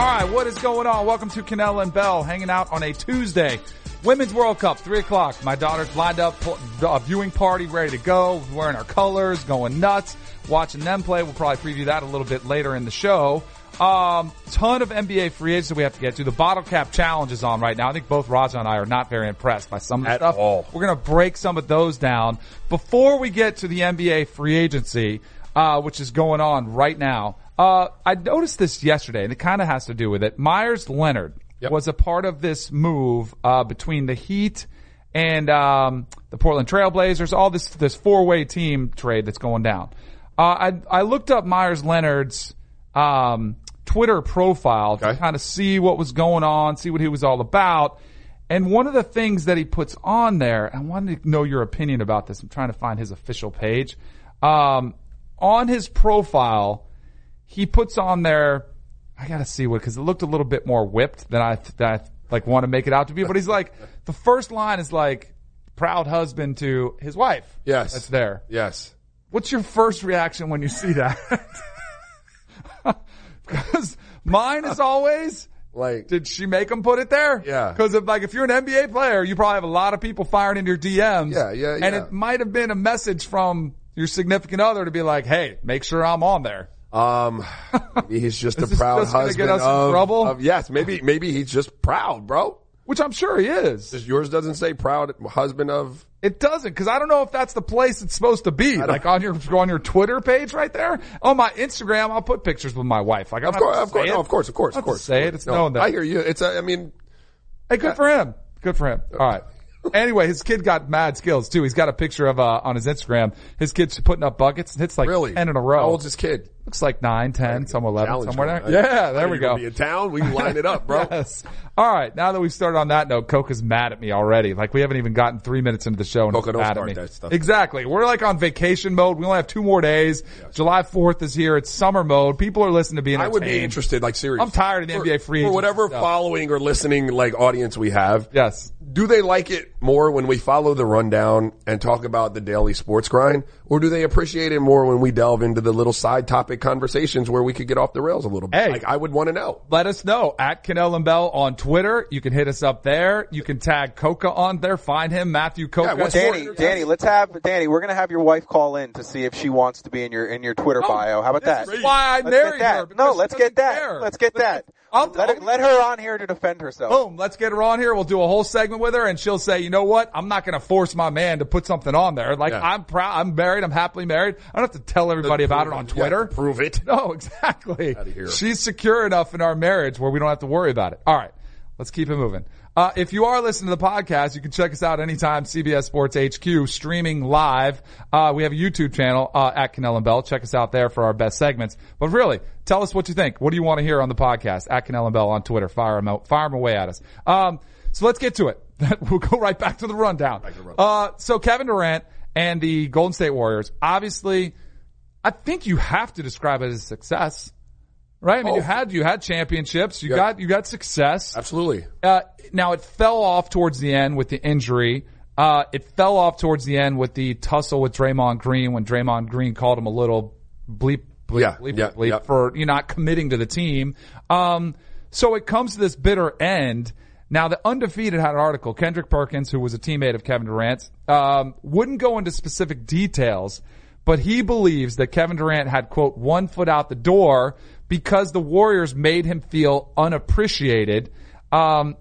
All right, what is going on? Welcome to Kanell and Bell, hanging out on a Tuesday. Women's World Cup, three o'clock. My daughter's lined up, a viewing party, ready to go, wearing our colors, going nuts, watching them play. We'll probably preview that a little bit later in the show. Um, ton of NBA free agents that we have to get to. The bottle cap challenge is on right now. I think both Raja and I are not very impressed by some of the At stuff. all. We're going to break some of those down before we get to the NBA free agency, uh, which is going on right now. Uh, I noticed this yesterday, and it kind of has to do with it. Meyers Leonard Yep. was a part of this move uh, between the Heat and um, the Portland Trailblazers. All this this four way team trade that's going down. Uh, I I looked up Meyers Leonard's um, Twitter profile to kind of see what was going on, see what he was all about. And one of the things that he puts on there, I wanted to know your opinion about this. I'm trying to find his official page. Um, on his profile, he puts on there. I gotta see what because it looked a little bit more whipped than I than I like want to make it out to be. But he's like, the first line is like, proud husband to his wife. Yes. that's there. Yes. What's your first reaction when you see that? Because mine is always, Like, did she make him put it there? Yeah. Because if like if you're an NBA player, you probably have a lot of people firing into your DMs. Yeah, yeah, And it might have been a message from your significant other to be like, hey, make sure I'm on there. Um, he's just a proud just husband get us in of, trouble? of- yes, maybe, maybe he's just proud, bro. Which I'm sure he is. Just yours doesn't say proud husband of, It doesn't, because I don't know if that's the place it's supposed to be. Like on your on your Twitter page right there. On my Instagram, I'll put pictures with my wife. Like, I of course, of course, no, of course, of course, of don't have to course. say it. It's No, known that. I hear you. It's, a, I mean, Hey, good for him. Good for him. All right. Anyway, his kid got mad skills too. He's got a picture of uh, on his Instagram. His kid's putting up buckets and hits like really. ten in a row. How old's this kid? Looks like nine, ten, some eleven, somewhere going, there. right? Yeah, there we go. Be in town. We can line it up, bro. Yes. All right. Now that we've started on that note, Coca's mad at me already. Like we haven't even gotten three minutes into the show and Coca, don't mad start at me. that stuff. Exactly. We're like on vacation mode. We only have two more days. July 4th is here. It's summer mode. People are listening to being I would be interested, like seriously. I'm tired of the For- NBA free For whatever following or listening, like audience we have. Yes. Do they like it more when we follow the rundown and talk about the daily sports grind? Or do they appreciate it more when we delve into the little side topic conversations where we could get off the rails a little bit? Hey. Like, I would want to know. Let us know at Kanell and Bell on Twitter. You can hit us up there. You can tag Coca on there. Find him, Matthew Coca. Yeah, Danny, Danny, Danny, let's have Danny. We're gonna have your wife call in to see if she wants to be in your in your Twitter oh, bio. How about that? This is why I Let's married her. No, let's doesn't get that. care. Let's get that. I'll- let, her, I'll- let her on here to defend herself. Boom. Let's get her on here. We'll do a whole segment with her and she'll say, you know what? I'm not going to force my man to put something on there. Like Yeah. I'm proud. I'm married. I'm happily married. I don't have to tell everybody about it on Yeah, Twitter. prove it. No, exactly. Here. She's secure enough in our marriage where we don't have to worry about it. All right. Let's keep it moving. Uh, if you are listening to the podcast, you can check us out anytime, CBS Sports HQ, streaming live. Uh, we have a YouTube channel, uh, at Kanell and Bell. Check us out there for our best segments. But really, tell us what you think. What do you want to hear on the podcast? At Kanell and Bell on Twitter. Fire them out, fire them away at us. Um, so let's get to it. we'll go right back to the rundown. Uh, so Kevin Durant and the Golden State Warriors, obviously, I think you have to describe it as a success. Right? I mean, Oh. you had, you had championships. You Yeah. got, you got success. Absolutely. Uh, now it fell off towards the end with the injury. Uh, it fell off towards the end with the tussle with Draymond Green when Draymond Green called him a little bleep, bleep, Yeah, bleep, yeah, bleep yeah. for you not committing to the team. Um, so it comes to this bitter end. Now the undefeated had an article. Kendrick Perkins, who was a teammate of Kevin Durant, um, wouldn't go into specific details, but he believes that Kevin Durant had quote one foot out the door because the Warriors made him feel unappreciated. Um,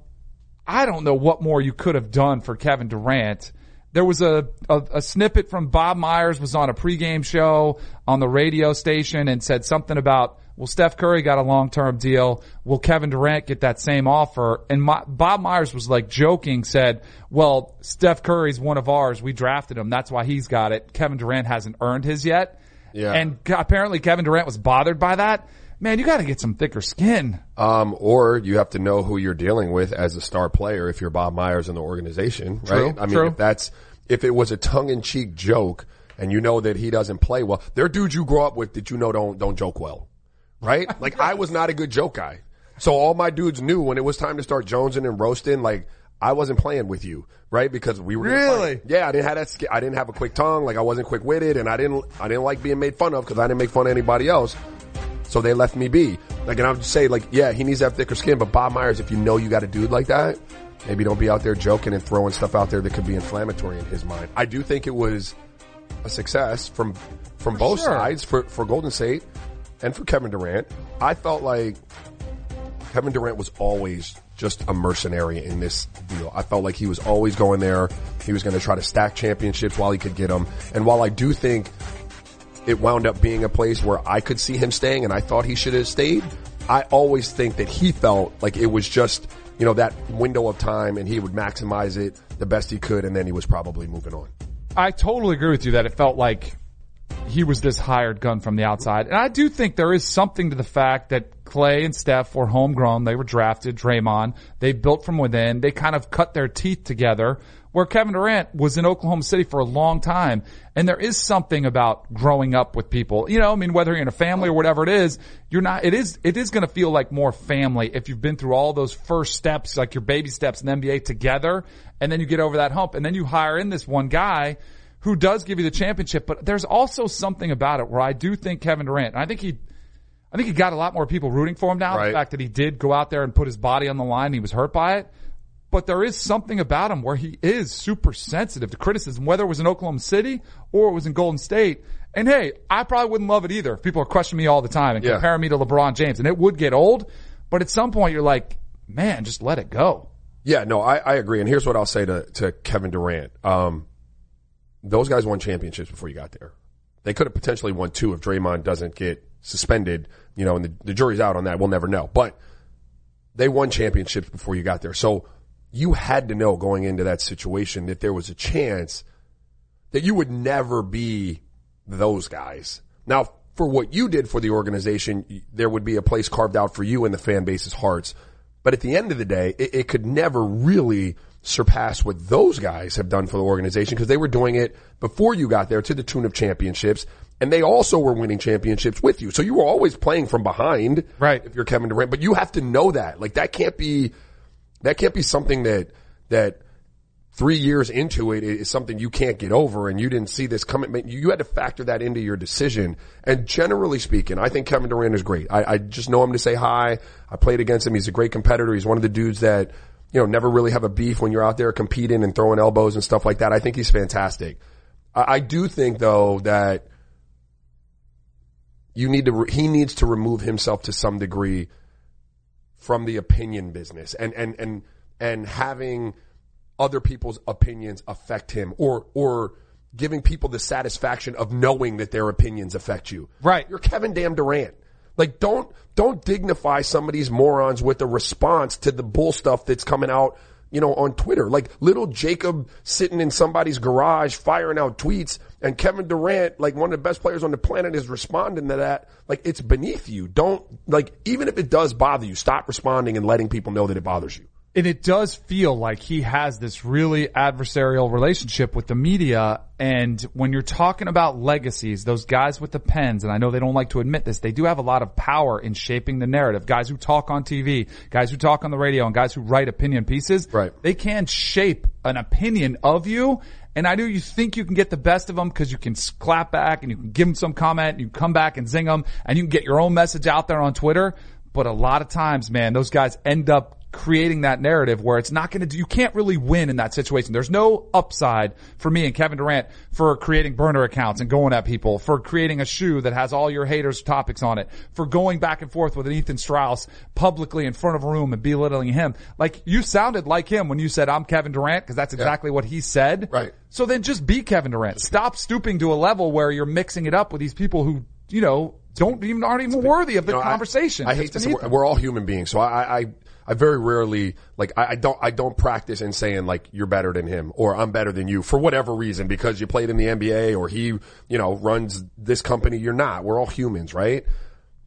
I don't know what more you could have done for Kevin Durant. There was a, a, a snippet from Bob Myers was on a pregame show on the radio station and said something about, well, Steph Curry got a long-term deal. Will Kevin Durant get that same offer? And my, Bob Myers was like joking, said, well, Steph Curry's one of ours. We drafted him. That's why he's got it. Kevin Durant hasn't earned his yet. Yeah. And apparently Kevin Durant was bothered by that. Man, you got to get some thicker skin. Um, or you have to know who you're dealing with as a star player if you're Bob Myers in the organization, True, right? I mean, true. if that's, if it was a tongue in cheek joke and you know that he doesn't play well, there are dudes you grow up with that you know don't, don't joke well, right? Like I was not a good joke guy. So all my dudes knew when it was time to start jonesing and roasting, like I wasn't playing with you, right? Because we were Really? Yeah, I didn't have that. sk- I didn't have a quick tongue. Like I wasn't quick witted, and I didn't. I didn't like being made fun of because I didn't make fun of anybody else. So they left me be. Like, and I would say, like, yeah, he needs to have thicker skin, but Bob Myers, if you know you got a dude like that, maybe don't be out there joking and throwing stuff out there that could be inflammatory in his mind. I do think it was a success from from both sure. sides for for Golden State and for Kevin Durant. I felt like Kevin Durant was always just a mercenary in this deal. I felt like he was always going there. He was going to try to stack championships while he could get them. And while I do think it wound up being a place where I could see him staying and I thought he should have stayed, I always think that he felt like it was just, you know, that window of time and he would maximize it the best he could and then he was probably moving on. I totally agree with you that it felt like he was this hired gun from the outside. And I do think there is something to the fact that Klay and Steph were homegrown. They were drafted, Draymond. They built from within. They kind of cut their teeth together where Kevin Durant was in Oklahoma City for a long time. And there is something about growing up with people. You know, I mean, whether you're in a family or whatever it is, you're not, it is, it is going to feel like more family if you've been through all those first steps, like your baby steps in the NBA together. And then you get over that hump and then you hire in this one guy who does give you the championship. But there's also something about it where I do think Kevin Durant, I think he, I think he got a lot more people rooting for him now. Right. The fact that he did go out there and put his body on the line, he was hurt by it. But there is something about him where he is super sensitive to criticism, whether it was in Oklahoma City or it was in Golden State. And hey, I probably wouldn't love it either. if People are questioning me all the time and Yeah. comparing me to LeBron James, and it would get old. But at some point, you're like, man, just let it go. Yeah, no, I, I agree. And here's what I'll say to, to Kevin Durant. Um, those guys won championships before you got there. They could have potentially won two if Draymond doesn't get suspended, you know, and the, the jury's out on that. We'll never know. But they won championships before you got there. So you had to know going into that situation that there was a chance that you would never be those guys. Now, for what you did for the organization, there would be a place carved out for you in the fan base's hearts. But at the end of the day, it, it could never really surpass what those guys have done for the organization because they were doing it before you got there to the tune of championships. And they also were winning championships with you. So you were always playing from behind. Right. If you're Kevin Durant, but you have to know that. Like that can't be, that can't be something that, that three years into it is something you can't get over and you didn't see this coming. You had to factor that into your decision. And generally speaking, I think Kevin Durant is great. I, I just know him to say hi. I played against him. He's a great competitor. He's one of the dudes that, you know, never really have a beef when you're out there competing and throwing elbows and stuff like that. I think he's fantastic. I, I do think though that you need to, re- he needs to remove himself to some degree from the opinion business and, and, and, and having other people's opinions affect him or, or giving people the satisfaction of knowing that their opinions affect you. Right. You're Kevin Damn Durant. Like don't, don't dignify some of these morons with a response to the bull stuff that's coming out, you know, on Twitter. Like little Jacob sitting in somebody's garage firing out tweets and Kevin Durant, like one of the best players on the planet is responding to that. Like it's beneath you. Don't, like even if it does bother you, stop responding and letting people know that it bothers you. And it does feel like he has this really adversarial relationship with the media. And when you're talking about legacies, those guys with the pens, and I know they don't like to admit this, they do have a lot of power in shaping the narrative. Guys who talk on TV, guys who talk on the radio, and guys who write opinion pieces. Right. They can shape an opinion of you. And I know you think you can get the best of them because you can clap back and you can give them some comment and you come back and zing them and you can get your own message out there on Twitter. But a lot of times, man, those guys end up creating that narrative where it's not going to do, you can't really win in that situation. There's no upside for me and Kevin Durant for creating burner accounts and going at people, for creating a shoe that has all your haters topics on it, for going back and forth with an Ethan Strauss publicly in front of a room and belittling him. Like you sounded like him when you said I'm Kevin Durant because that's exactly what he said. Right. So then just be Kevin Durant. Stop stooping to a level where you're mixing it up with these people who, you know, don't even, aren't even worthy of the You know, conversation. I, It's hate this. we're all human beings, so I, I, I very rarely like I, I don't I don't practice in saying like you're better than him or I'm better than you for whatever reason because you played in the NBA or he you know runs this company. You're not. We're all humans, right?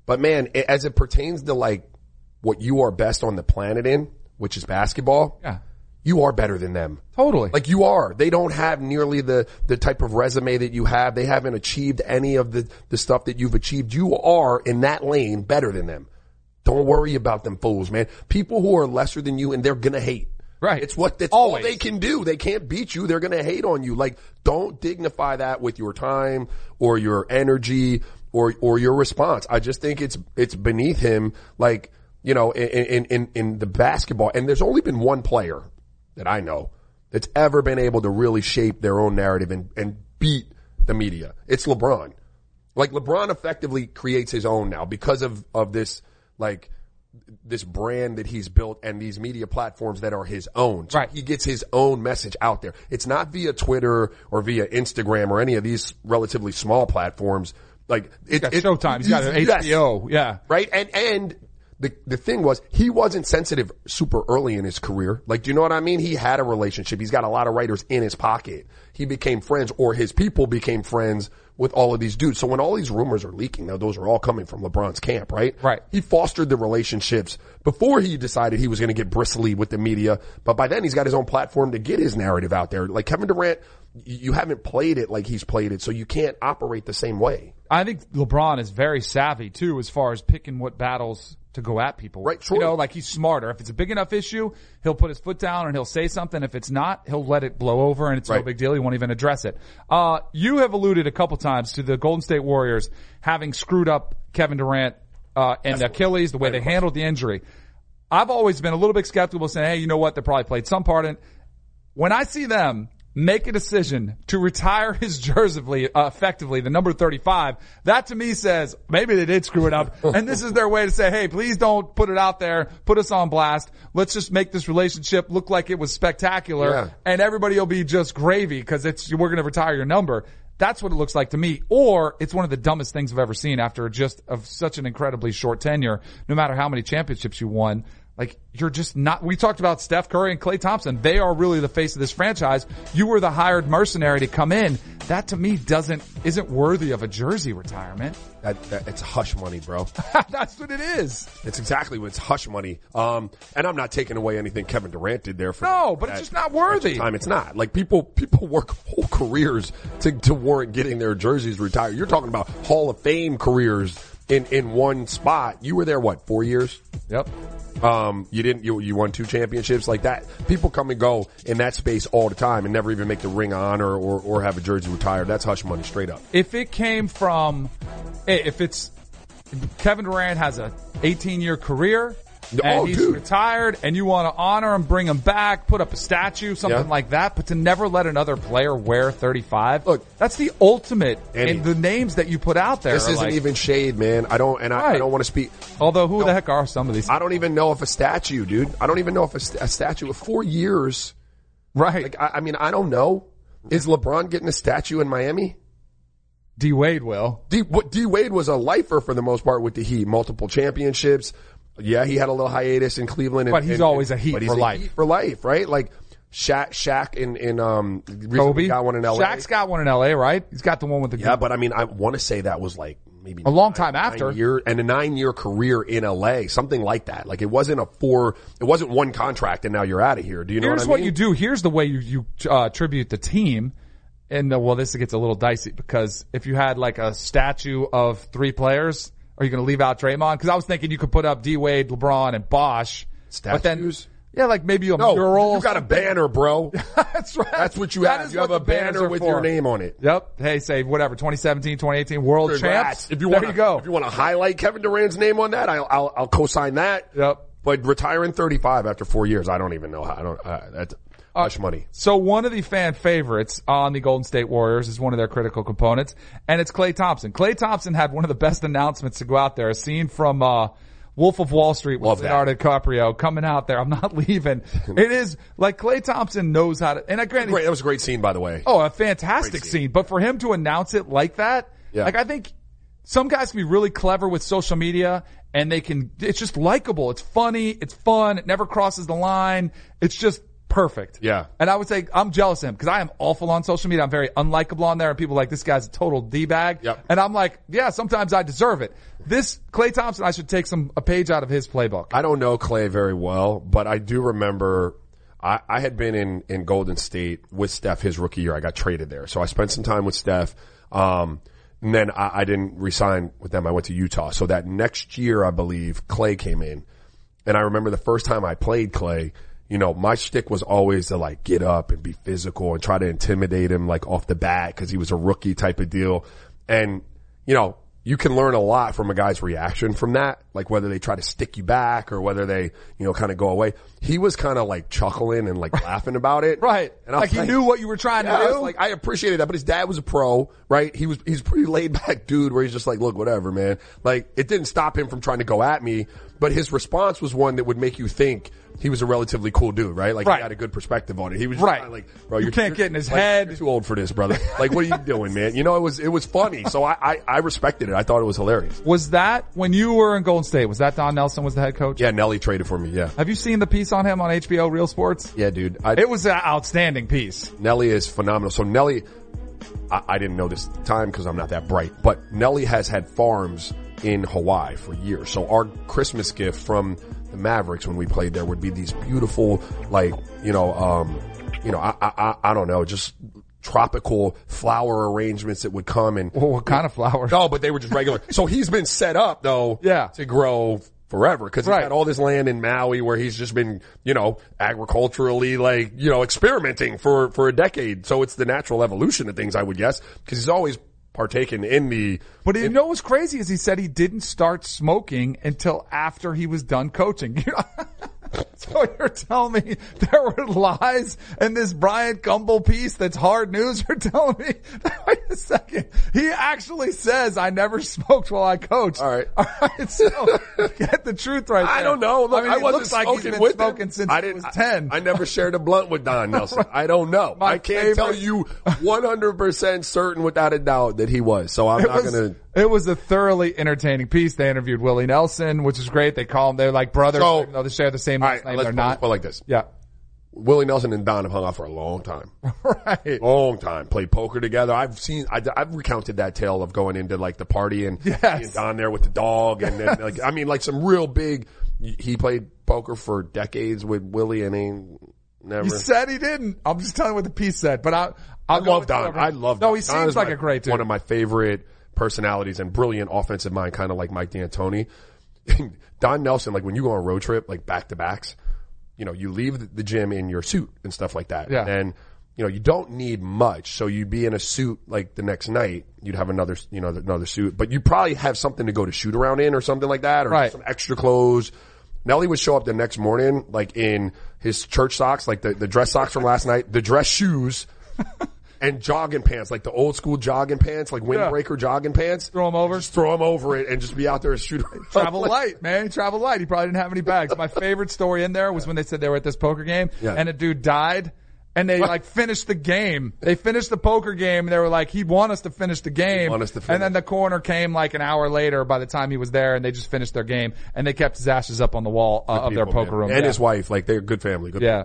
But man, a- as it pertains to like what you are best on the planet in, which is basketball, Yeah. you are better than them. Totally. Like you are. They don't have nearly the, the type of resume that you have. They haven't achieved any of the, the stuff that you've achieved. You are in that lane better than them. Don't worry about them fools, man. People who are lesser than you and they're gonna hate. Right. It's what that's all they can do. They can't beat you. They're going to hate on you. Like, don't dignify that with your time or your energy or or your response. I just think it's it's beneath him. Like, you know, in in in, in the basketball, and there's only been one player that I know that's ever been able to really shape their own narrative and and beat the media. It's LeBron. Like LeBron effectively creates his own now because of of this like this brand that he's built and these media platforms that are his own. So Right. He gets his own message out there. It's not via Twitter or via Instagram or any of these relatively small platforms. Like it, got it- Showtime. He's got an yes. HBO. Yeah. Right? And and the the thing was he wasn't sensitive super early in his career. Like, do you know what I mean? He had a relationship. He's got a lot of writers in his pocket. He became friends or his people became friends with all of these dudes. So when all these rumors are leaking, now those are all coming from LeBron's camp, right? Right. He fostered the relationships before he decided he was going to get bristly with the media. But by then he's got his own platform to get his narrative out there. Like Kevin Durant, you haven't played it like he's played it, so you can't operate the same way. I think LeBron is very savvy too, as far as picking what battles to go at people. Right, sure. You know, like he's smarter. If it's a big enough issue, he'll put his foot down and he'll say something. If it's not, he'll let it blow over and it's no big deal. He won't even address it. Uh, you have alluded a couple times to the Golden State Warriors having screwed up Kevin Durant, uh, and the Achilles, the way they handled the injury. I've always been a little bit skeptical saying, hey, you know what? They probably played some part in. When I see them make a decision to retire his jersey uh, effectively, the number 35, that to me says maybe they did screw it up. and this is their way to say, hey, please don't put it out there. Put us on blast. Let's just make this relationship look like it was spectacular Yeah. and everybody will be just gravy because it's, we're going to retire your number. That's what it looks like to me. Or it's one of the dumbest things I've ever seen after just of such an incredibly short tenure, no matter how many championships you won. Like you're just not. We talked about Steph Curry and Klay Thompson. They are really the face of this franchise. You were the hired mercenary to come in. That to me doesn't isn't worthy of a jersey retirement. That, that it's hush money, bro. That's what it is. It's exactly what it's hush money. Um, and I'm not taking away anything Kevin Durant did there for No, that- but it's just not worthy. Time it's not like people people work whole careers to to warrant getting their jerseys retired. You're talking about Hall of Fame careers in in one spot. You were there what four years? Yep. Um, you didn't you you won two championships like that. People come and go in that space all the time and never even make the Ring on Honor or or have a jersey retired. That's hush money straight up. If it came from, if it's Kevin Durant has a 18 year career. And Oh, he's dude. retired, and you want to honor him, bring him back, put up a statue, something Yeah. like that. But to never let another player wear 35, Look, that's the ultimate. Andy, and the names that you put out there, This isn't like- even shade, man. I don't and I, I don't want to speak. Although, who the heck are some of these? I don't even know if a statue, dude. I don't even know if a, a statue of four years. right, Like, I, I mean, I don't know. Is LeBron getting a statue in Miami? D Wade will. D, what, D Wade was a lifer for the most part with the Heat, multiple championships. Yeah, he had a little hiatus in Cleveland, and, But he's and- always a Heat for a life. Heat for life, right? Like Shaq, Shaq in in um, Kobe got one in LA. Shaq's got one in L.A. Right? He's got the one with the yeah, but I mean, I want to say that was like maybe A long time after. nine year and a nine year career in LA, something like that. Like it wasn't a four, it wasn't one contract, and now you're out of here. Do you know Here's what I what you do. Here's the way you, you uh, tribute the team. And uh, well, this gets a little dicey because if you had like a statue of three players, are you going to leave out Draymond? Because I was thinking you could put up D Wade, LeBron, and Bosch. Bosh. But then, Statues? yeah, like maybe a No, mural. you got a banner, bro. That's right. That's what you That have. You have a banner with for. your name on it. Yep. Hey, say whatever. 2017, 2018 World Congrats. Champs. If you there want, you go. If you want to highlight Kevin Durant's name on that, I'll I'll, I'll co-sign that. Yep. But retiring 35 after four years, I don't even know how. I don't. Uh, that's hush money. So one of the fan favorites on the Golden State Warriors is one of their critical components, and it's Klay Thompson. Klay Thompson had one of the best announcements to go out there. A scene from uh, Wolf of Wall Street with Love that. Leonardo DiCaprio coming out there. I'm not leaving. it is like Klay Thompson knows how to. And I granted, Great. That was a great scene, by the way. oh, a fantastic scene. scene. But for him to announce it like that, Yeah. like I think some guys can be really clever with social media and they can, it's just likable. It's funny. It's fun. It never crosses the line. It's just perfect. Yeah. And I would say I'm jealous of him because I am awful on social media. I'm very unlikable on there and people are like, this guy's a total D-bag. Yep. And I'm like, yeah, sometimes I deserve it. This Klay Thompson, I should take some, a page out of his playbook. I don't know Klay very well, but I do remember I, I had been in, in Golden State with Steph his rookie year. I got traded there. So I spent some time with Steph. Um, and then I, I didn't resign with them. I went to Utah. So that next year, I believe Klay came in and I remember the first time I played Klay, you know, my shtick was always to like get up and be physical and try to intimidate him like off the bat because he was a rookie type of deal. And, you know, you can learn a lot from a guy's reaction from that, like whether they try to stick you back or whether they, you know, kind of go away. He was kind of like chuckling and like laughing about it. Right. And I like he knew what you were trying yeah, to I do. was like, I appreciated that, but his dad was a pro, right? He was, he's a pretty laid back dude where he's just like, look, whatever, man. Like, it didn't stop him from trying to go at me, but his response was one that would make you think he was a relatively cool dude, right? Like, Right. he had a good perspective on it. He was just Right. kinda like, bro, You you're, can't get in his like, head. You're too old for this, brother. Like, what are you doing, man? You know, it was, it was funny. So I, I, I respected it. I thought it was hilarious. was that when you were in Golden State? Was that Don Nelson was the head coach? Yeah, Nelly traded for me. Yeah. Have you seen the piece on him on HBO Real Sports? Yeah, dude. I, It was an outstanding piece. Nelly is phenomenal. So Nelly, I, I didn't know this time because I'm not that bright, but Nelly has had farms in Hawaii for years. So our Christmas gift from the Mavericks when we played there would be these beautiful, like, you know, um, you know, I, I, I- I don't know, just tropical flower arrangements that would come and Well, what kind of flowers? no, but they were just regular. so he's been set up though, Yeah. to grow forever because he's Right. got all this land in Maui where he's just been, you know, agriculturally like, you know, experimenting for for a decade. So it's the natural evolution of things, I would guess, because he's always partaken in the. But you know what's crazy is he said he didn't start smoking until after he was done coaching. so you're telling me there were lies in this Bryant Gumbel piece that's hard news? You're telling me, wait a second, he actually says I never smoked while I coached. All right. All right, so get the truth right I there. don't know. Look, I mean, I it wasn't looks like he's been smoking him. since I didn't, was 10. I, I never shared a blunt with Don Nelson. I don't know. My I can't tell you 100% certain without a doubt that he was. So I'm It not going to. It was a thoroughly entertaining piece. They interviewed Willie Nelson, which is great. They call them, they're like brothers, So- even though they share the same right, name. They're not. put like this. Yeah. Willie Nelson and Don have hung out for a long time. Right. long time. Played poker together. I've seen, I, have recounted that tale of going into like the party and Yes. down there with the dog and then like, I mean like some real big, he played poker for decades with Willie and ain't never. He said he didn't. I'm just telling you what the piece said, but I, I I'll go love Don. whoever- I love Don. No, Don. he Don seems like my- a great dude. One of my favorite personalities and brilliant offensive mind, kind of like Mike D'Antoni. Don Nelson, like when you go on a road trip, like back to backs, you know, you leave the- gym in your suit and stuff like that. Yeah. And, you know, you don't need much. So you'd be in a suit like the next night, you'd have another, you know, another suit, but you probably have something to go to shoot around in or something like that or Right. some extra clothes. Nelly would show up the next morning, like in his church socks, like the, the dress socks from last night, the dress shoes, and jogging pants, like the old school jogging pants, like windbreaker jogging pants. Throw 'em over? Just throw them over it and just be out there and shoot. Travel light, man. Travel light. He probably didn't have any bags. My favorite story in there was when they said they were at this poker game Yeah. and a dude died and they like finished the game. They finished the poker game and they were like, he'd want us to finish the game. to And then the corner came like an hour later by the time he was there and they just finished their game and they kept his ashes up on the wall uh, of their poker man. room. And yeah. his wife, like they're a good family. Good Yeah.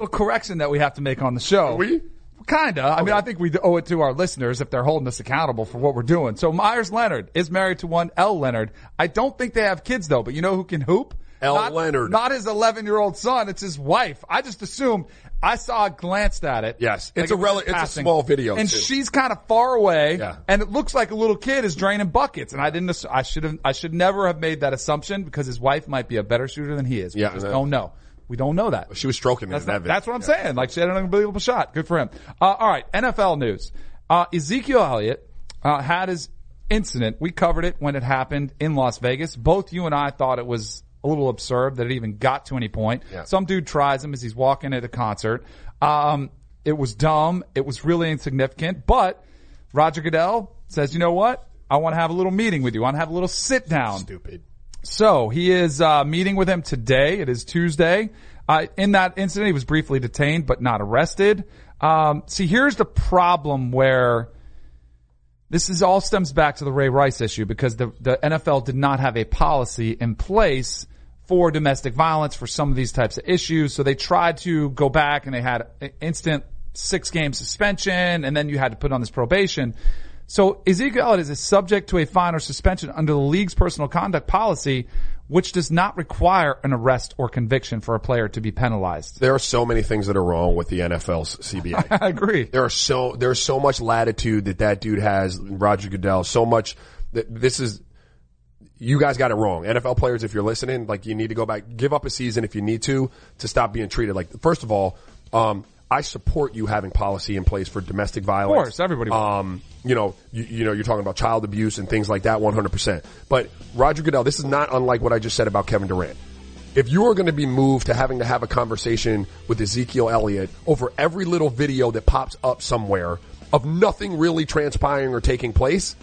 A correction that we have to make on the show. we? Kinda. I mean, I think we owe it to our listeners if they're holding us accountable for what we're doing. So Meyers Leonard is married to one Elle Leonard. I don't think they have kids though, but you know who can hoop? Elle. Not- Leonard. Not his 11 year old son. It's his wife. I just assumed. I saw, a glanced at it. Yes. Like It's a rel- it's a small video, and too. she's kind of far away. Yeah. And it looks like a little kid is draining buckets. And I didn't. ass- I should have. I should never have made that assumption because his wife might be a better shooter than he is. We Yeah, just don't know. We don't know that. She was stroking That's, not- that that's what I'm video. saying. Like she had an unbelievable shot. Good for him. Uh, all right, NFL news. Uh, Ezekiel Elliott uh, had his incident, we covered it when it happened in Las Vegas. Both you and I thought it was a little absurd that it even got to any point. Yeah. Some dude tries him as he's walking at a concert. Um, it was dumb. It was really insignificant, but Roger Goodell says, you know what? I want to have a little meeting with you. I want to have a little sit down. Stupid. So he is uh, meeting with him today. It is Tuesday. Uh, in that incident, he was briefly detained but not arrested. Um, see, here's the problem where this is all stems back to the Ray Rice issue because the the NFL did not have a policy in place for domestic violence for some of these types of issues. So they tried to go back and they had instant six game suspension and then you had to put on this probation. So Ezekiel Elliott is subject to a fine or suspension under the league's personal conduct policy, which does not require an arrest or conviction for a player to be penalized. There are so many things that are wrong with the NFL's CBA. I agree. there are so there's so much latitude that that dude has, Roger Goodell. So much that this is. You guys got it wrong. NFL players, if you're listening, like you need to go back, give up a season if you need to, to stop being treated like. First of all, um, I support you having policy in place for domestic violence. Of course, everybody. will. Um, you know, you, you know, you're talking about child abuse and things like that 100%. But Roger Goodell, this is not unlike what I just said about Kevin Durant. If you are going to be moved to having to have a conversation with Ezekiel Elliott over every little video that pops up somewhere of nothing really transpiring or taking place,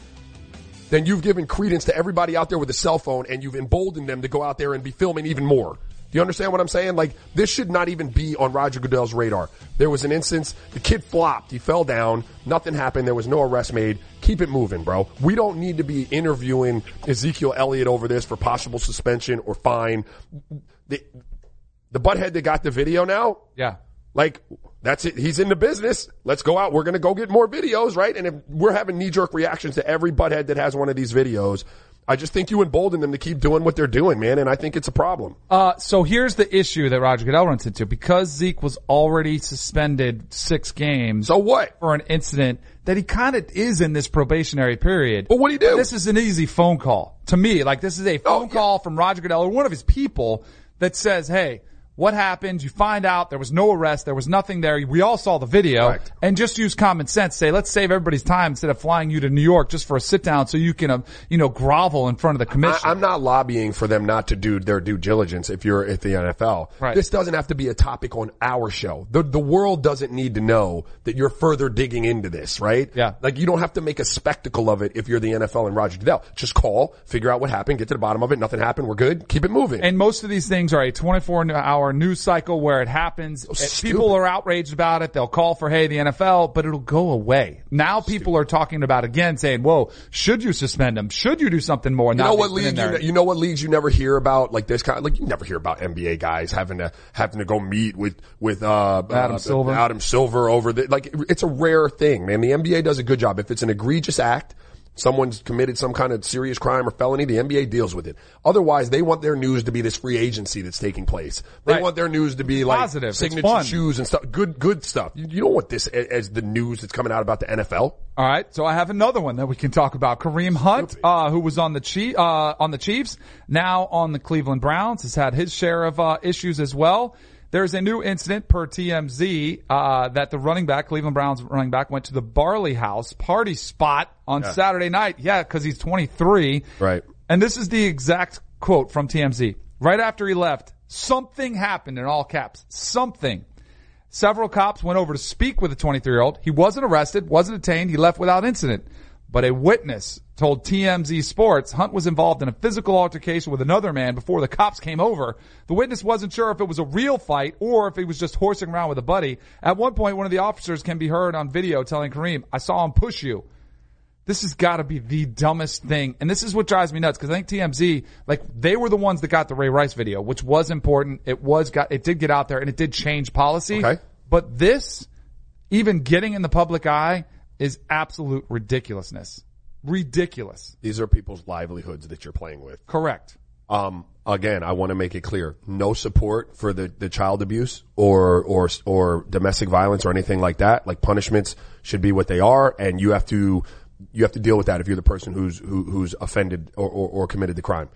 then you've given credence to everybody out there with a cell phone and you've emboldened them to go out there and be filming even more. You understand what I'm saying? Like, this should not even be on Roger Goodell's radar. There was an instance, the kid flopped, he fell down, nothing happened, there was no arrest made. Keep it moving, bro. We don't need to be interviewing Ezekiel Elliott over this for possible suspension or fine. The, the butthead that got the video now, yeah. like, that's it. He's in the business. Let's go out. We're going to go get more videos, right? And if we're having knee jerk reactions to every butthead that has one of these videos, I just think you embolden them to keep doing what they're doing, man. And I think it's a problem. Uh, so here's the issue that Roger Goodell runs into because Zeke was already suspended six games. So what? For an incident that he kind of is in this probationary period. Well, what do you do? This is an easy phone call to me. Like this is a phone Oh, yeah. call from Roger Goodell or one of his people that says, "Hey." What happened? You find out there was no arrest. There was nothing there. We all saw the video Correct. and just use common sense. Say, let's save everybody's time instead of flying you to New York just for a sit down so you can, um, you know, grovel in front of the I, commission. I'm not lobbying for them not to do their due diligence if you're at the NFL. Right. This doesn't have to be a topic on our show. The, the world doesn't need to know that you're further digging into this, right? Yeah. Like you don't have to make a spectacle of it if you're the NFL and Roger Goodell. Just call, figure out what happened, get to the bottom of it. Nothing happened. We're good. Keep it moving. And most of these things are a 24 hour news cycle where it happens. If. People are outraged about it. They'll call for, hey, the NFL, but it'll go away. Now people are talking about again saying, whoa, should you suspend him? Should you do something more? You know what league you, you know what leagues you never hear about like this kind like you never hear about NBA guys having to having to go meet with with uh Adam uh, Silver. Adam Silver over the like it's a rare thing man the NBA does a good job if it's an egregious act someone's committed some kind of serious crime or felony the NBA deals with it otherwise they want their news to be this free agency that's taking place they Right. want their news to be like Positive. Signature shoes and stuff good good stuff you, you don't want this a- as the news that's coming out about the NFL All right, so I have another one that we can talk about. Kareem Hunt, uh, who was on the Chief, uh, on the Chiefs, now on the Cleveland Browns, has had his share of uh, issues as well. There's a new incident per TMZ uh, that the running back, Cleveland Browns running back, went to the Barley House party spot on Saturday night. Yeah, because he's 23. Right. And this is the exact quote from TMZ. Right after he left, something happened in all caps. Something. Several cops went over to speak with the 23 year old. He wasn't arrested, wasn't detained. He left without incident. But a witness told TMZ Sports Hunt was involved in a physical altercation with another man before the cops came over. The witness wasn't sure if it was a real fight or if he was just horsing around with a buddy. At one point, one of the officers can be heard on video telling Kareem, I saw him push you. This has got to be the dumbest thing. And this is what drives me nuts because I think TMZ, like, they were the ones that got the Ray Rice video, which was important. It was got, it did get out there and it did change policy. Okay. But this, even getting in the public eye, is absolute ridiculousness. Ridiculous. these are people's livelihoods that you're playing with Correct. Um, again, I want to make it clear: no support for the, the child abuse or or or domestic violence or anything like that. Like punishments should be what they are, and you have to you have to deal with that if you're the person who's who, who's offended or, or, or committed the crime.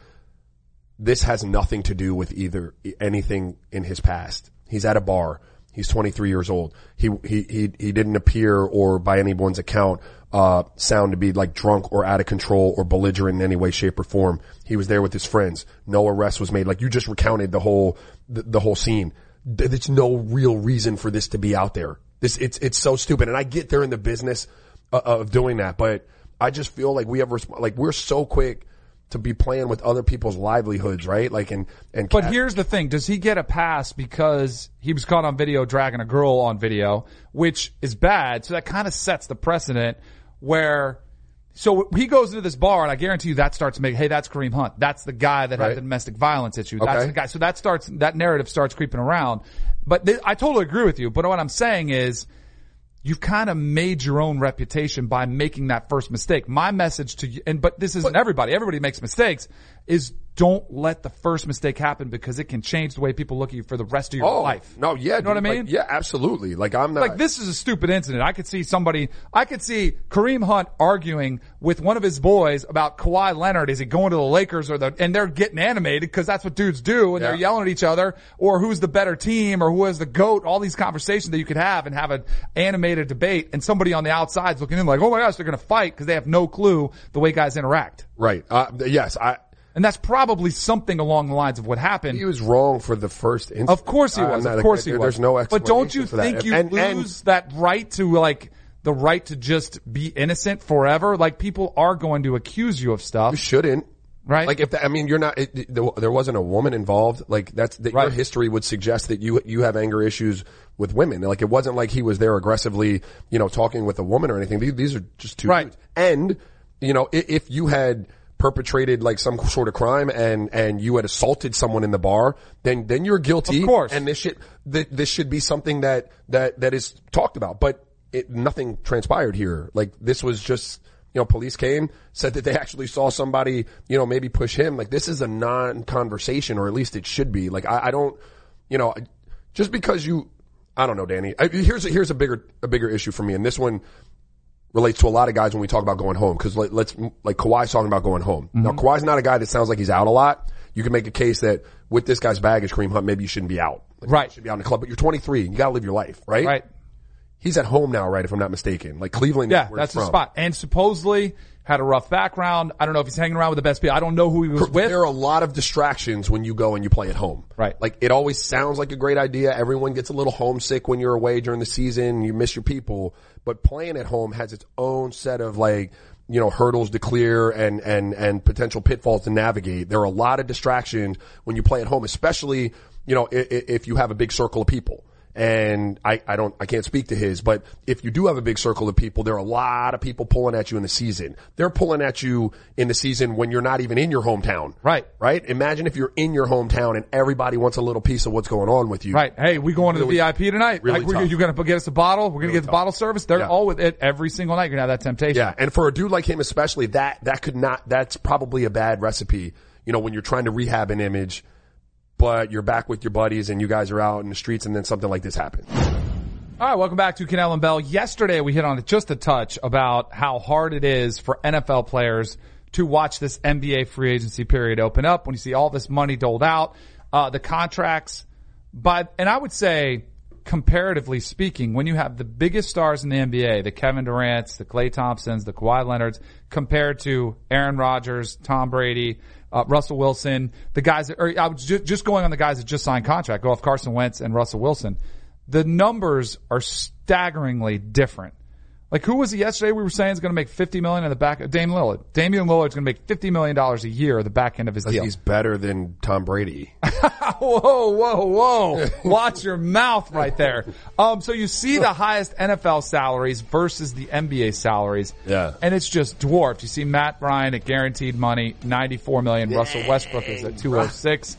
This has nothing to do with either anything in his past. He's at a bar. He's 23 years old. He, he, he, he didn't appear or by anyone's account, uh, sound to be like drunk or out of control or belligerent in any way, shape or form. He was there with his friends. No arrest was made. Like you just recounted the whole, the, the whole scene. There's no real reason for this to be out there. This, it's, it's so stupid. And I get they're in the business uh, of doing that, but I just feel like we have, like we're so quick to be playing with other people's livelihoods, right? Like, and, and, But here's the thing. Does he get a pass because he was caught on video dragging a girl on video, which is bad. So that kind of sets the precedent where, so he goes into this bar and I guarantee you that starts making, hey, that's Kareem Hunt. That's the guy that Right. had the domestic violence issue. That's Okay. the guy. So that starts, that narrative starts creeping around. But th- I totally agree with you. But what I'm saying is, you've kind of made your own reputation by making that first mistake. My message to you, and but this isn't everybody. Everybody makes mistakes. Is don't let the first mistake happen because it can change the way people look at you for the rest of your Oh life. no, yeah, you know what I mean? like, yeah, absolutely. Like I'm not Like this is a stupid incident. I could see somebody, I could see Kareem Hunt arguing with one of his boys about Kawhi Leonard. Is he going to the Lakers or the, and they're getting animated because that's what dudes do and they're yelling at each other or who's the better team or who has the GOAT, all these conversations that you could have and have an animated debate and somebody on the outside's looking in like, oh my gosh, they're going to fight because they have no clue the way guys interact. right. Uh, yes, I. And that's probably something along the lines of what happened. He was wrong for the first instance. Of course he I'm was. not- Of course there- he was. There's no But don't you for that. think you And- and- lose that right to like the right to just be innocent forever? Like people are going to accuse you of stuff. You shouldn't. right? Like if that, I mean you're not it, it- there there wasn't a woman involved like that's that your Right. history would suggest that you you have anger issues with women like it wasn't like he was there aggressively you know talking with a woman or anything these, these are just two Right. dudes. and you know i- if you had perpetrated like some sort of crime and and you had assaulted someone in the bar then then you're guilty Of course. and this should th- this should be something that that that is talked about but it, nothing transpired here like this was just you know, police came, said that they actually saw somebody, you know, maybe push him. Like this is a non-conversation, or at least it should be. Like I, I don't, you know, just because you, I don't know, Danny. I, here's a, here's a bigger a bigger issue for me, and this one relates to a lot of guys when we talk about going home. Because let, let's like Kawhi's talking about going home. Now mm-hmm. Kawhi's not a guy that sounds like he's out a lot. You can make a case that with this guy's baggage, Kareem Hunt, maybe you shouldn't be out. Like, Right. You should be out in the club, but you're 23 and you got to live your life, right? right? He's at home now, right? If I'm not mistaken, like Cleveland. Yeah, that's the spot. And supposedly had a rough background. I don't know if he's hanging around with the best people. I don't know who he was with. There are a lot of distractions when you go and you play at home. Right. Like it always sounds like a great idea. Everyone gets a little homesick when you're away during the season. You miss your people, but playing at home has its own set of like, you know, hurdles to clear and, and, and potential pitfalls to navigate. There are a lot of distractions when you play at home, especially, you know, if, if you have a big circle of people. And I, I don't, I can't speak to his, but if you do have a big circle of people, there are a lot of people pulling at you in the season. They're pulling at you in the season when you're not even in your hometown. Right. Right? Imagine if you're in your hometown and everybody wants a little piece of what's going on with you. Right. Hey, we going to the Really- VIP tonight. really like, we're, tough. you're going to get us a bottle. We're going to get the bottle service. They're Yeah. all with it every single night. You're going to have that temptation. Yeah. And for a dude like him, especially that, that could not, that's probably a bad recipe. You know, when you're trying to rehab an image, but you're back with your buddies and you guys are out in the streets and then something like this happens. All right, welcome back to Kanell and Bell. Yesterday we hit on it just a touch about how hard it is for NFL players to watch this NBA free agency period open up when you see all this money doled out, uh, the contracts, but, and I would say comparatively speaking, when you have the biggest stars in the NBA, the Kevin Durant's, the Klay Thompsons, the Kawhi Leonard's, compared to Aaron Rodgers, Tom Brady, uh, Russell Wilson, the guys that, or I was ju- just going on the guys that just signed contract, go off Carson Wentz and Russell Wilson. The numbers are staggeringly different. Like who was it yesterday? We were saying is going to make fifty million in the back. Damian Lillard. Damian Lillard's going to make fifty million dollars a year at the back end of his deal. He's better than Tom Brady. whoa, whoa, whoa! Watch your mouth right there. Um, so you see the highest NFL salaries versus the NBA salaries. Yeah. and it's just dwarfed. You see Matt Bryan at guaranteed money, ninety-four million. Russell Westbrook is at two hundred six.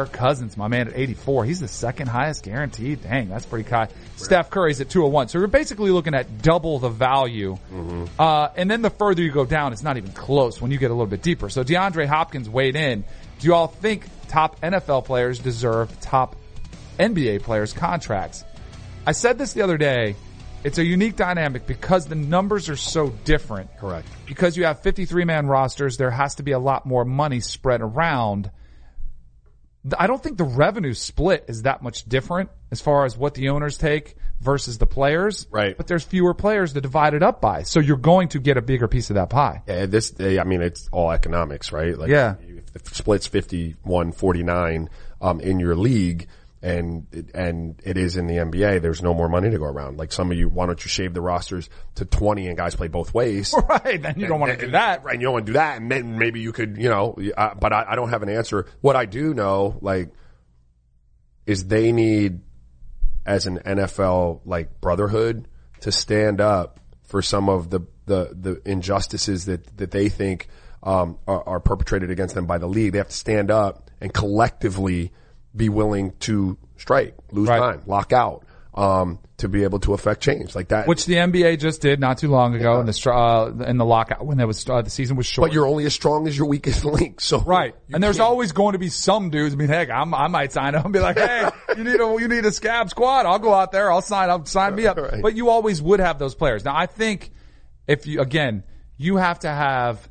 Kirk Cousins, my man, at 84. He's the second highest guaranteed. Dang, that's pretty high. Steph Curry's at 201. So you're basically looking at double the value. Uh, and then the further you go down, it's not even close when you get a little bit deeper. So DeAndre Hopkins weighed in. Do you all think top NFL players deserve top NBA players contracts? I said this the other day. It's a unique dynamic because the numbers are so different. Correct. Because you have 53 man rosters, there has to be a lot more money spread around. I don't think the revenue split is that much different as far as what the owners take versus the players. Right. But there's fewer players to divide it up by. So you're going to get a bigger piece of that pie. Yeah, this, I mean, it's all economics, right? Like, Yeah. If the split's 51, 49, um, in your league and, it- and it is in the NBA, there's no more money to go around. Like some of you, why don't you shave the rosters to 20 and guys play both ways? Right. Then you don't want to do that. Right. And you don't want to do that. And then maybe you could, you know, uh, but I, I don't have an answer. What I do know, like, is they need as an NFL like brotherhood to stand up for some of the the, the injustices that that they think um, are, are perpetrated against them by the league. They have to stand up and collectively be willing to strike, lose Right. time, lock out, um, to be able to affect change like that. Which the NBA just did not too long ago in the str- uh, in the lockout when there was uh, the season was short. but you're only as strong as your weakest link. So Right. And there's always going to be some dudes. I mean, heck, I'm, I might sign up and be like, hey, you need a, you need a scab squad. I'll go out there. I'll sign up, sign me up. Right. But you always would have those players. Now, I think if you, again, you have to have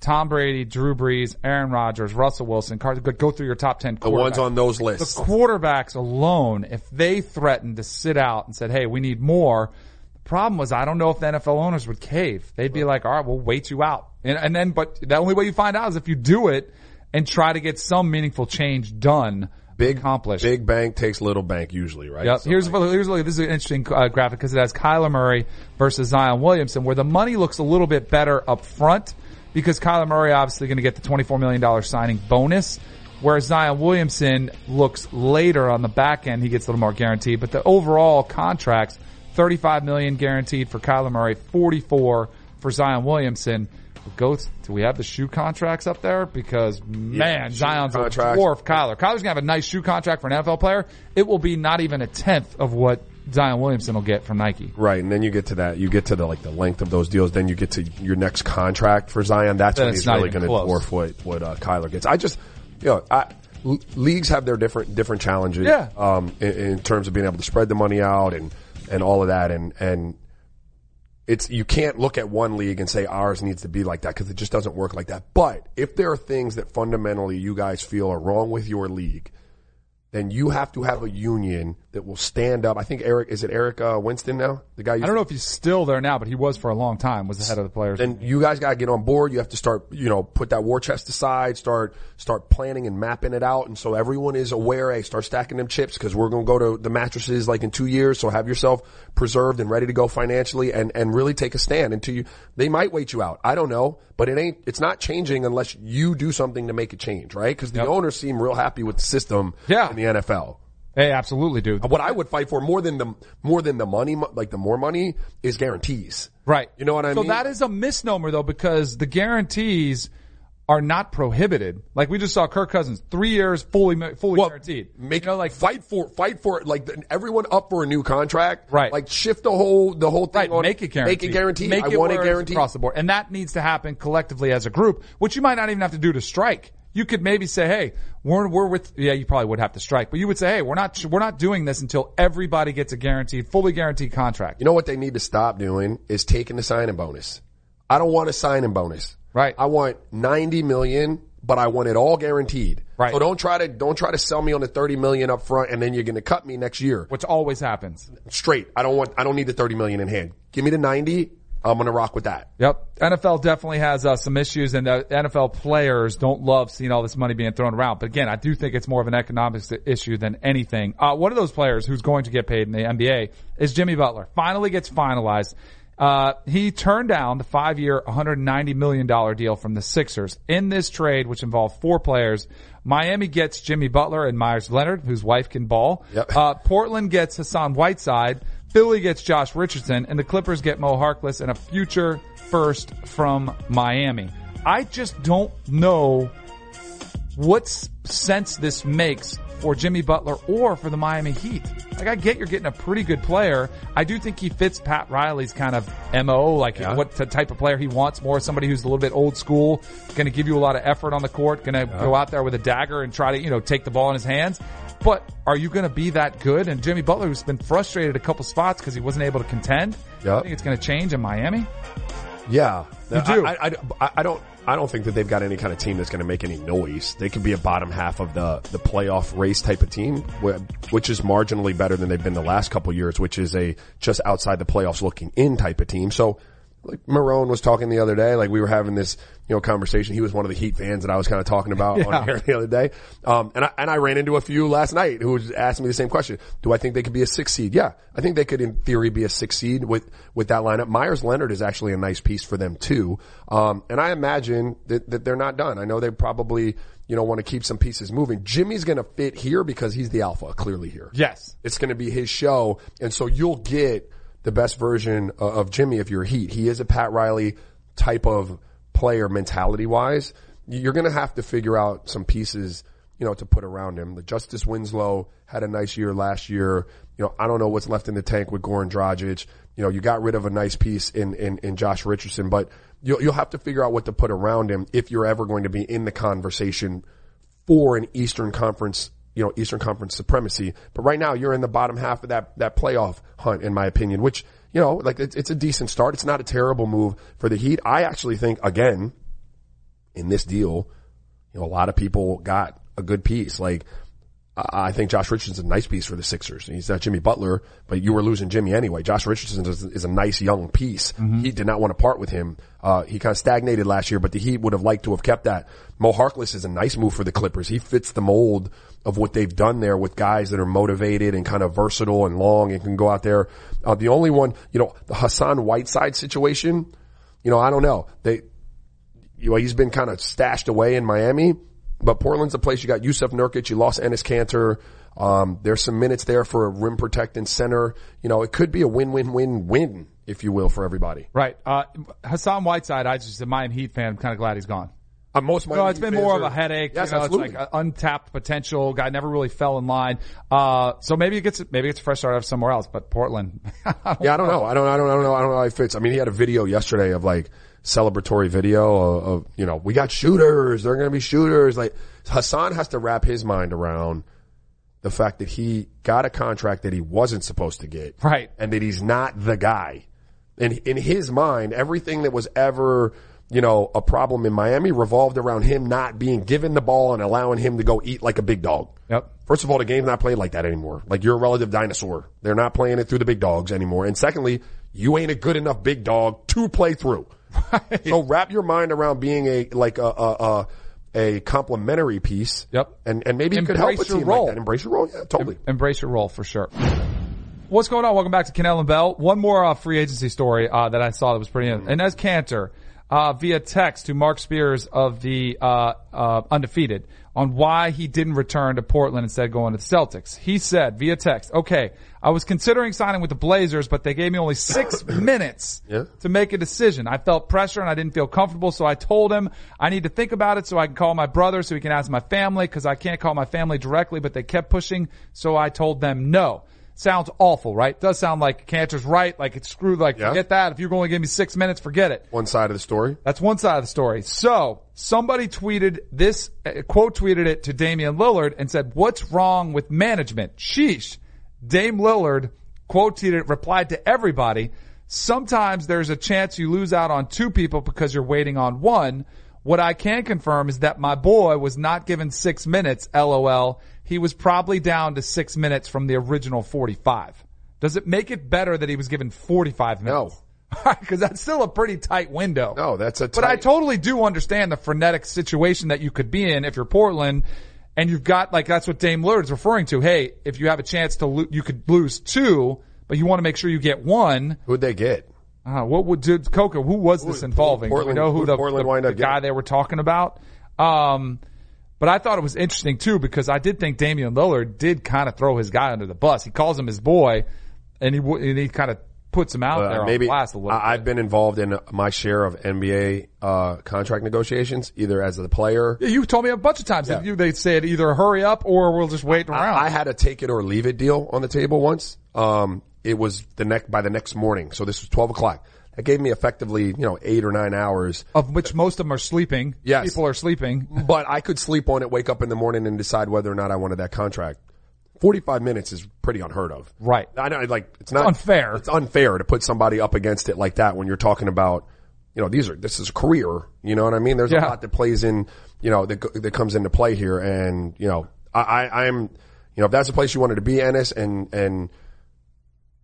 Tom Brady, Drew Brees, Aaron Rodgers, Russell Wilson, Carter, go through your top 10 the ones on those lists. the quarterbacks alone, if they threatened to sit out and said, "Hey, we need more," the problem was I don't know if the NFL owners would cave. They'd be like, "All right, we'll wait you out," and, and then, but the only way you find out is if you do it and try to get some meaningful change done, Big accomplished. Big bank takes little bank usually, right? Yep. So, here's like, here's. This is an interesting uh, graphic because it has Kyler Murray versus Zion Williamson, where the money looks a little bit better up front because Kyler Murray obviously going to get the twenty four million dollars signing bonus, whereas Zion Williamson looks later on the back end. He gets a little more guaranteed, but the overall contracts thirty five million guaranteed for Kyler Murray, forty four for Zion Williamson. Goats, do we have the shoe contracts up there? Because man, shoe Zion's a dwarf Kyler. Kyler's gonna have a nice shoe contract for an NFL player. It will be not even a tenth of what Zion Williamson will get from Nike. Right, and then you get to that, you get to the like the length of those deals. Then you get to your next contract for Zion. That's Then when he's really going to dwarf what what uh, Kyler gets. I just, you know, I, l- leagues have their different different challenges. Yeah. Um, in, in terms of being able to spread the money out and and all of that, and and it's you can't look at one league and say ours needs to be like that because it just doesn't work like that. But if there are things that fundamentally you guys feel are wrong with your league, then you have to have a union that will stand up. I think Eric is it Eric uh, Winston now, the guy. I don't know if he's still there now, but he was for a long time. Was the head of the players. Then you guys got to get on board. You have to start, you know, put that war chest aside, start, start planning and mapping it out. And so everyone is aware, hey, start stacking them chips because we're going to go to the mattresses like in two years. So have yourself preserved and ready to go financially and, and really take a stand until you, they might wait you out. I don't know, but it ain't, it's not changing unless you do something to make a change, right? Cause the Yep. owners seem real happy with the system Yeah. in the NFL. Hey, absolutely, dude. What I would fight for more than the, more than the money, like the more money is guarantees. Right. You know what I so mean? So that is a misnomer though, because the guarantees are not prohibited. Like we just saw Kirk Cousins, three years fully, fully guaranteed. Make you know, like fight for fight for like the, everyone up for a new contract. Right. Like shift the whole the whole thing Right, on make it guaranteed. Make it guaranteed. Make I it want it guaranteed. across the board, and that needs to happen collectively as a group, which you might not even have to do to strike. You could maybe say, "Hey, we're we're with yeah." You probably would have to strike, but you would say, "Hey, we're not we're not doing this until everybody gets a guaranteed, fully guaranteed contract." You know what they need to stop doing is taking the signing bonus. I don't want a signing bonus. Right. I want ninety million, but I want it all guaranteed. Right. So don't try to don't try to sell me on the thirty million up front and then you're going to cut me next year. which always happens. Straight. I don't want. I don't need the thirty million in hand. Give me the ninety. I'm going to rock with that. Yep. NFL definitely has uh, some issues and the NFL players don't love seeing all this money being thrown around. But again, I do think it's more of an economics issue than anything. Uh, one of those players who's going to get paid in the NBA is Jimmy Butler. Finally gets finalized. Uh, he turned down the five-year, $190 million deal from the Sixers. In this trade, which involved four players, Miami gets Jimmy Butler and Meyers Leonard, whose wife can ball. Yep. Uh, Portland gets Hassan Whiteside. Philly gets Josh Richardson, and the Clippers get Mo Harkless and a future first from Miami. I just don't know what sense this makes for Jimmy Butler or for the Miami Heat. Like I get you're getting a pretty good player. I do think he fits Pat Riley's kind of MO, like Yeah. what type of player he wants more, somebody who's a little bit old school, going to give you a lot of effort on the court, going to go out there with a dagger and try to, you know, take the ball in his hands. But are you going to be that good? And Jimmy Butler, who's been frustrated a couple spots because he wasn't able to contend, Yep. I think it's going to change in Miami. Yeah, You do. I, I, I, I don't. I don't think that they've got any kind of team that's going to make any noise. They could be a bottom half of the the playoff race type of team, which is marginally better than they've been the last couple years, which is a just outside the playoffs looking in type of team. So like Marone was talking the other day, like we were having this, you know, conversation. He was one of the Heat fans that I was kind of talking about on here the other day. Um, and I, and I ran into a few last night who was asking me the same question. Do I think they could be a six seed? Yeah. I think they could in theory be a six seed with, with that lineup. Meyers Leonard is actually a nice piece for them too. Um, and I imagine that, that they're not done. I know they probably, you know, want to keep some pieces moving. Jimmy's going to fit here because he's the alpha clearly here. Yes. It's going to be his show. And so you'll get the best version of Jimmy if you're Heat. He is a Pat Riley type of player mentality wise. You're going to have to figure out some pieces, you know, to put around him. The Justice Winslow had a nice year last year. You know, I don't know what's left in the tank with Goran Dragic. You know, you got rid of a nice piece in, in, in Josh Richardson, but you'll, you'll have to figure out what to put around him if you're ever going to be in the conversation for an Eastern Conference, you know, Eastern Conference supremacy. But right now you're in the bottom half of that, that playoff hunt, in my opinion, which, you know, like it's, it's a decent start. It's not a terrible move for the Heat. I actually think, again, in this deal, you know, a lot of people got a good piece. Like, I think Josh Richardson's a nice piece for the Sixers. He's not Jimmy Butler, but you were losing Jimmy anyway. Josh Richardson is, is a nice young piece. He did not want to part with him. Uh, he kind of stagnated last year, but the Heat would have liked to have kept that. Mo Harkless is a nice move for the Clippers. He fits the mold of what they've done there with guys that are motivated and kind of versatile and long and can go out there. Uh, the only one, you know, the Hassan Whiteside situation, you know, I don't know. They, you know, he's been kind of stashed away in Miami, but Portland's a place you got Jusuf Nurkic, you lost Enes Kanter. Um, there's some minutes there for a rim protecting center. You know, it could be a win-win-win-win, if you will, for everybody. Right. Uh, Hassan Whiteside, I just, a Miami Heat fan, I'm kind of glad he's gone. Uh, most No, Miami it's been more of a headache. Yes, you know, absolutely. it's like untapped potential. Guy never really fell in line. Uh, so maybe it gets, maybe it's a fresh start out somewhere else, but Portland. yeah, I don't know. I don't, I don't, I don't know. I don't know how he fits. I mean, he had a video yesterday of like celebratory video of, of you know, we got shooters. They're going to be shooters. Like Hassan has to wrap his mind around the fact that he got a contract that he wasn't supposed to get. Right. And that he's not the guy. And in his mind, everything that was ever, you know, a problem in Miami revolved around him not being given the ball and allowing him to go eat like a big dog. Yep. First of all, the game's not played like that anymore. Like you're a relative dinosaur. They're not playing it through the big dogs anymore. And secondly, you ain't a good enough big dog to play through. So wrap your mind around being a, like a, a, a, a complementary piece. Yep. And, and maybe you could help a Embrace your team role. like that. Embrace your role. Yeah, totally. Embrace your role for sure. What's going on? Welcome back to Kanell and Bell. One more uh, free agency story uh, that I saw that was pretty. Enes Kanter uh, via text to Marc Spears of the uh, uh, undefeated on why he didn't return to Portland instead of going to the Celtics. He said via text, "Okay, I was considering signing with the Blazers, but they gave me only six minutes Yeah. to make a decision. I felt pressure and I didn't feel comfortable, so I told him I need to think about it so I can call my brother so he can ask my family because I can't call my family directly, but they kept pushing, so I told them no. Sounds awful, right? Does sound like Kanter's right, like it's screwed, like Yeah. forget that. If you're going to give me six minutes, forget it. One side of the story. That's one side of the story. So somebody tweeted this, uh, quote tweeted it to Damian Lillard and said, what's wrong with management? Sheesh. Dame Lillard, quote tweeted, replied to everybody, sometimes there's a chance you lose out on two people because you're waiting on one. What I can confirm is that my boy was not given six minutes, lol. He was probably down to six minutes from the original 45. Does it make it better that he was given 45 minutes? No. Because that's still a pretty tight window. No, that's a But I totally do understand the frenetic situation that you could be in if you're Portland and you've got like that's what Dame Lillard's referring to. Hey, if you have a chance to lo- you could lose two, but you want to make sure you get one. Who'd they get? Uh, what would did Coco? Who was this involving? Portland- Do we know who who'd the, Portland the- the guy they were talking about? Um, but I thought it was interesting too because I did think Damian Lillard did kind of throw his guy under the bus. He calls him his boy, and he and he kind of puts him out Uh, there maybe on blast a little. I, I've been involved in my share of NBA uh, contract negotiations, either as the player. Yeah, you told me a bunch of times that you they said either hurry up or we'll just wait around. I, I had a take it or leave it deal on the table once. Um, it was the next by the next morning, so this was twelve o'clock. That gave me effectively, you know, eight or nine hours. of which most of them are sleeping. Yes. people are sleeping. But I could sleep on it, wake up in the morning, and decide whether or not I wanted that contract. Forty-five minutes is pretty unheard of. Right. I know, like it's not unfair. It's unfair to put somebody up against it like that when you're talking about you know, these are, this is a career. You know what I mean? There's Yeah. a lot that plays in, you know, that, that comes into play here. And, you know, I, I, I'm, you know, if that's the place you wanted to be, Enes, and, and,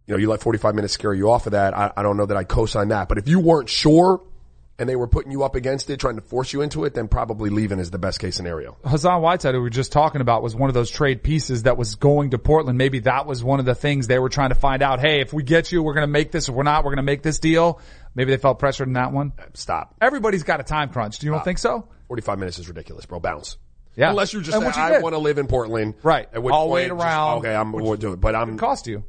you know, you let 45 minutes scare you off of that. I, I don't know that I'd co-sign that. But if you weren't sure and they were putting you up against it, trying to force you into it, then probably leaving is the best case scenario. Hassan Whiteside, who we were just talking about, was one of those trade pieces that was going to Portland. Maybe that was one of the things they were trying to find out. Hey, if we get you, we're going to make this. If we're not, we're going to make this deal. Maybe they felt pressured in that one. Stop. Everybody's got a time crunch. Do you don't think so? 45 minutes is ridiculous, bro. Bounce. Yeah. Unless you're just And say, what you I want to live in Portland. Right. At which I'll point wait just, around. okay, I'm going to do it. But I'm, It cost you.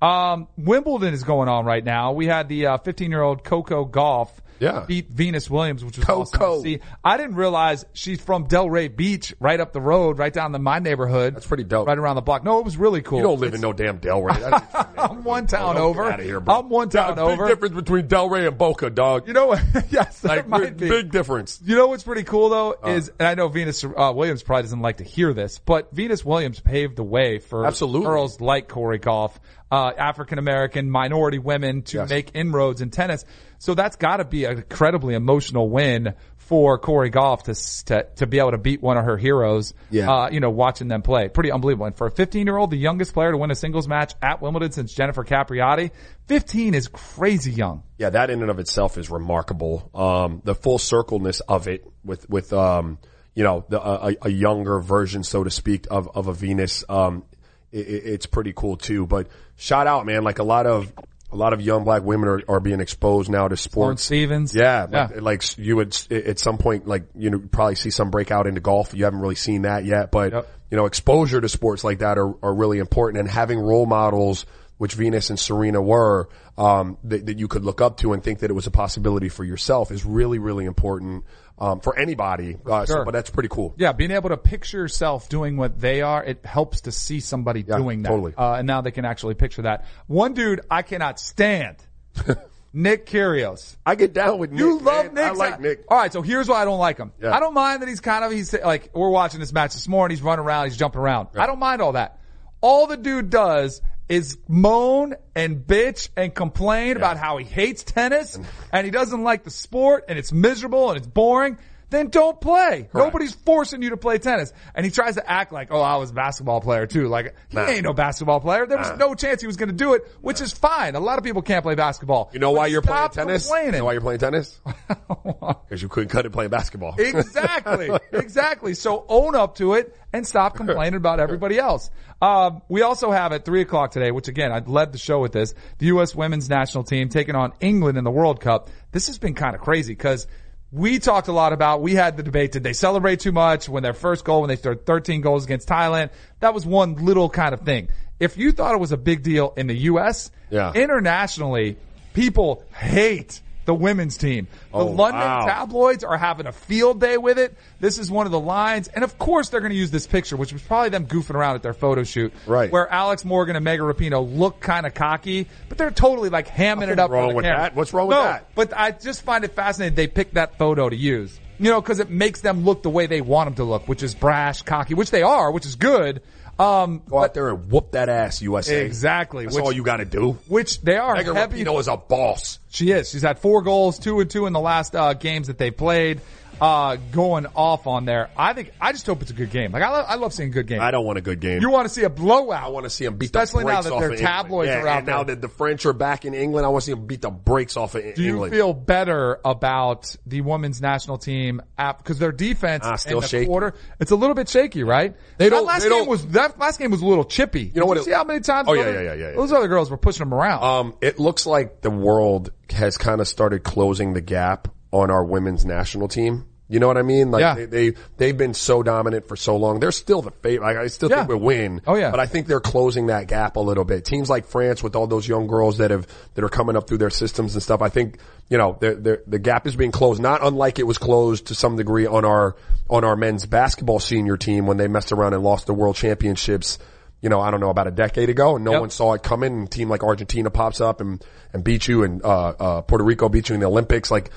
Um, Wimbledon is going on right now. We had the uh, 15 year old Coco Gauff Yeah. beat Venus Williams, which was Coco. awesome to see. I didn't realize she's from Delray Beach, right up the road, right down in my neighborhood. That's pretty dope. Right around the block. No, it was really cool. you don't live in no damn Delray. I'm one town Don't over. Out of here, bro. I'm one town over. Big difference between Delray and Boca, dog. You know what? yes, like might big, be. big difference. You know what's pretty cool though Uh. is, and I know Venus uh, Williams probably doesn't like to hear this, but Venus Williams paved the way for Absolutely. girls like Cori Gauff, uh, African American minority women to Yes. make inroads in tennis. So that's got to be an incredibly emotional win for Cori Gauff to, to to be able to beat one of her heroes. Yeah. Uh, you know, watching them play, pretty unbelievable. And for a 15 year old, the youngest player to win a singles match at Wimbledon since Jennifer Capriati, 15 is crazy young. Yeah, that in and of itself is remarkable. Um, the full circleness of it with, with, um, you know, the, a, a younger version, so to speak, of, of a Venus, um, it, it's pretty cool too. But shout out, man, like a lot of, a lot of young black women are, are being exposed now to sports. Stevens. Yeah, Yeah. Like, like you would at some point, like you know, probably see some breakout into golf. You haven't really seen that yet, but Yep. you know, exposure to sports like that are, are really important, and having role models, which Venus and Serena were, um, that, that you could look up to and think that it was a possibility for yourself is really, really important um, for anybody. Uh, so- but that's pretty cool. Yeah, being able to picture yourself doing what they are, it helps to see somebody Yeah, doing that. totally. Uh, and now they can actually picture that. One dude I cannot stand, Nick Kyrgios. I get down with Nick. You love. Nick. I like Nick. All right, so here's why I don't like him. Yeah. I don't mind that he's kind of he's like we're watching this match this morning. He's running around, he's jumping around. I don't mind all that. All the dude does is moan and bitch and complain about how he hates tennis and he doesn't like the sport and it's miserable and it's boring. Then don't play. Nobody's forcing you to play tennis. And he tries to act like, oh, I was a basketball player too. Like, he Nah. ain't no basketball player. There was no chance he was going to do it, which is fine. A lot of people can't play basketball. You know why you're playing tennis? You know why you're playing tennis? Because you couldn't cut it playing basketball. Exactly. exactly. So own up to it and stop complaining about everybody else. Um, we also have at three o'clock today, which again, I led the show with this, the U.S. women's national team taking on England in the World Cup. This has been kind of crazy because we talked a lot about, we had the debate, did they celebrate too much when their first goal, when they scored 13 goals against Thailand? That was one little kind of thing. If you thought it was a big deal in the U.S., Yeah. internationally, people hate the women's team. The Oh, London wow. tabloids are having a field day with it. This is one of the lines. And of course they're going to use this picture, which was probably them goofing around at their photo shoot. Right. Where Alex Morgan and Megan Rapinoe look kind of cocky, but they're totally like hamming it up. wrong with camera. that. What's wrong with No, that? But I just find it fascinating they picked that photo to use. You know, cause it makes them look the way they want them to look, which is brash, cocky, which they are, which is good. Um, Go out there and whoop that ass, USA. Exactly. That's Which- all you got to do. which they are Megan heavy. Rapinoe is a boss. She is. She's had four goals, two and two in the last uh, games that they played. Uh, going off on there. I think I just hope it's a good game. Like I love, I love seeing good games. I don't want a good game. You want to see a blowout. I want to see them beat especially the now that off their tabloids yeah, are out and now that the French are back in England, I want to see them beat the brakes off of Do you England. feel better about the women's national team because their defense Ah, still in the shaky. quarter? It's a little bit shaky, right? They don't- That last they game don't- was that last game was a little chippy. You know what Did it- see how many times? Oh, yeah, those- yeah, yeah, yeah, yeah. Those other girls were pushing them around. Um, it looks like the world has kind of started closing the gap on our women's national team. You know what I mean? Like Yeah. they, they they've been so dominant for so long. They're still the favorite. Like, I still Yeah. think we'll win. Oh, yeah. But I think they're closing that gap a little bit. Teams like France with all those young girls that have that are coming up through their systems and stuff. I think you know they're, they're, the gap is being closed. Not unlike it was closed to some degree on our on our men's basketball senior team when they messed around and lost the world championships you know, I don't know, about a decade ago and no Yep. one saw it coming and a team like Argentina pops up and, and beat you and, uh, uh, Puerto Rico beat you in the Olympics. Like,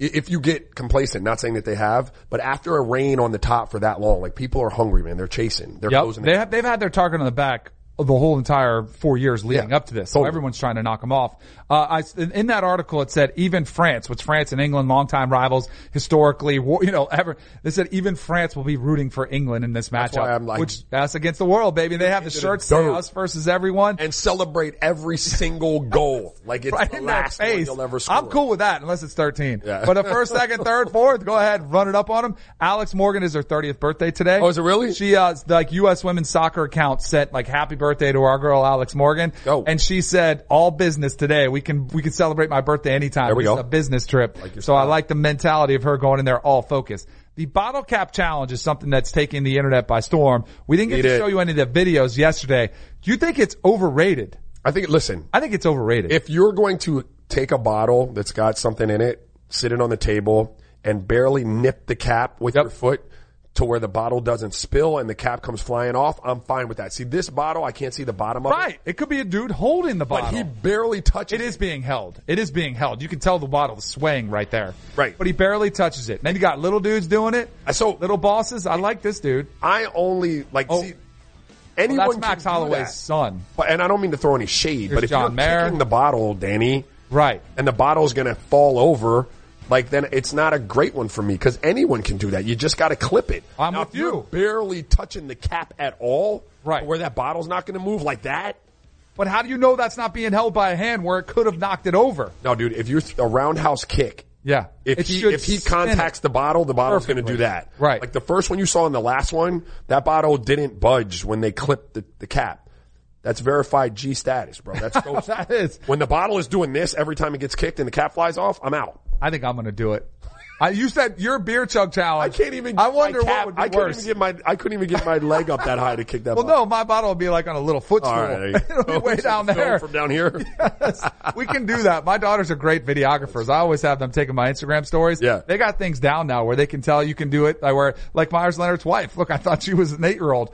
if you get complacent, not saying that they have, but after a rain on the top for that long, like people are hungry, man. They're chasing. They're Yep. closing. They have, they've had their target on the back the whole entire four years leading Yeah, up to this. So totally. everyone's trying to knock him off. Uh, I, in, in that article, it said even France, which France and England, longtime rivals, historically, you know, ever, they said even France will be rooting for England in this matchup. I'm like- which, that's against the world, baby. They have the shirts say us versus everyone. and celebrate every single goal like it's right the last face. you'll ever score. I'm cool with that unless it's 13. Yeah. But the first, second, third, fourth, go ahead, run it up on them. Alex Morgan is her 30th birthday today. Oh, is it really? She, uh, like U.S. women's soccer account sent like happy birthday to our girl Alex Morgan. Oh. And she said, all business today. We can, we can celebrate my birthday anytime. There we is go. a business trip. your so I like the mentality of her going in there all focused. The bottle cap challenge is something that's taking the internet by storm. We didn't get Need to it. show you any of the videos yesterday. Do you think it's overrated? I think, listen, I think it's overrated. if you're going to take a bottle that's got something in it, sit it on the table, and barely nip the cap with Yep. your foot to where the bottle doesn't spill and the cap comes flying off, I'm fine with that. See, this bottle, I can't see the bottom of Right. It could be a dude holding the bottle. but he barely touches it. It is being held. It is being held. You can tell the bottle is swaying right there. Right. But he barely touches it. Then you got little dudes doing it. Uh, so- little bosses. I like this dude. I only, like, Oh. see, Well, anyone that's Max Holloway's that. son. But, and I don't mean to throw any shade, but if John you're Mayer. kicking the bottle, Danny, Right. and the bottle's gonna fall over, like then it's not a great one for me because anyone can do that. You just got to clip it. I'm Now, with you're barely touching the cap at all, Right. Where that bottle's not going to move like that. But how do you know that's not being held by a hand where it could have knocked it over? No, dude. If you're a roundhouse kick, Yeah. if It he if he contacts it. the bottle, the bottle's going to do that. Right. Like the first one you saw in the last one, that bottle didn't budge when they clipped the, the cap. That's verified G status, bro. That's. That is. when the bottle is doing this every time it gets kicked and the cap flies off, I'm out. I think I'm going to do it. I, you said your beer chug challenge. I can't even. I get my wonder cap- what would be I couldn't worse. even get my. I couldn't even get my leg up that high to kick that. well, ball. no, my bottle will be like on a little footstool. Right, It'll be way down there. from down here. Yes, we can do that. My daughters are great videographers. I always have them taking my Instagram stories. Yeah. They got things down now where they can tell you can do it. Like where, like Meyers Leonard's wife. Look, I thought she was an eight year old.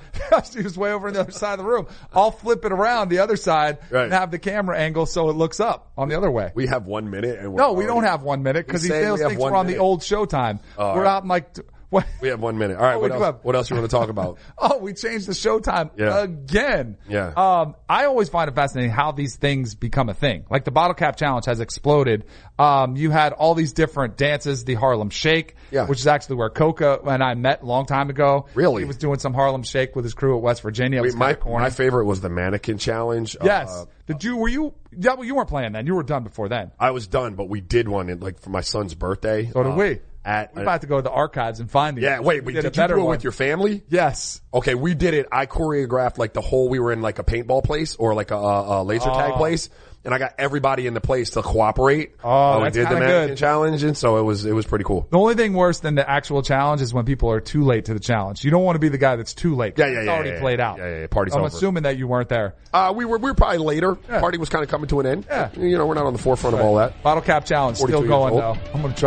she was way over on the other side of the room. I'll flip it around the other side Right. and have the camera angle so it looks up on the other way. We have one minute, and we're no, we don't have one minute because he still thinks we're on the minute. Old Showtime. Oh, we're right. out in like, what? We have one minute. All right. Oh, what else? What else you want to talk about? Oh, we changed the showtime Yeah. again. Yeah. Um, I always find it fascinating how these things become a thing. Like the bottle cap challenge has exploded. Um, you had all these different dances, the Harlem Shake, Yeah. which is actually where Coca and I met a long time ago. Really? He was doing some Harlem Shake with his crew at West Virginia. Wait, my my favorite was the mannequin challenge. Yes. Uh, Did you, were you, yeah, well, you weren't playing then. You were done before then. I was done, but we did one in, like for my son's birthday. So did uh, we. At We're about to go to the archives and find these. yeah. Wait, wait. did Did, you do it one. with your family? Yes. Okay, we did it. I choreographed like the whole. We were in like a paintball place or like a, a laser tag place, and I got everybody in the place to cooperate. Oh, Uh, we that's did the mannequin good. challenge, and so it was it was pretty cool. The only thing worse than the actual challenge is when people are too late to the challenge. You don't want to be the guy that's too late. Yeah, yeah, It's yeah, already yeah, played yeah. out. Yeah, yeah, yeah. Party's I'm over. assuming that you weren't there. Uh, we were we were probably later. Yeah. Party was kind of coming to an end. Yeah. You know, we're not on the forefront of all that. Bottle cap challenge still going though. I'm gonna try.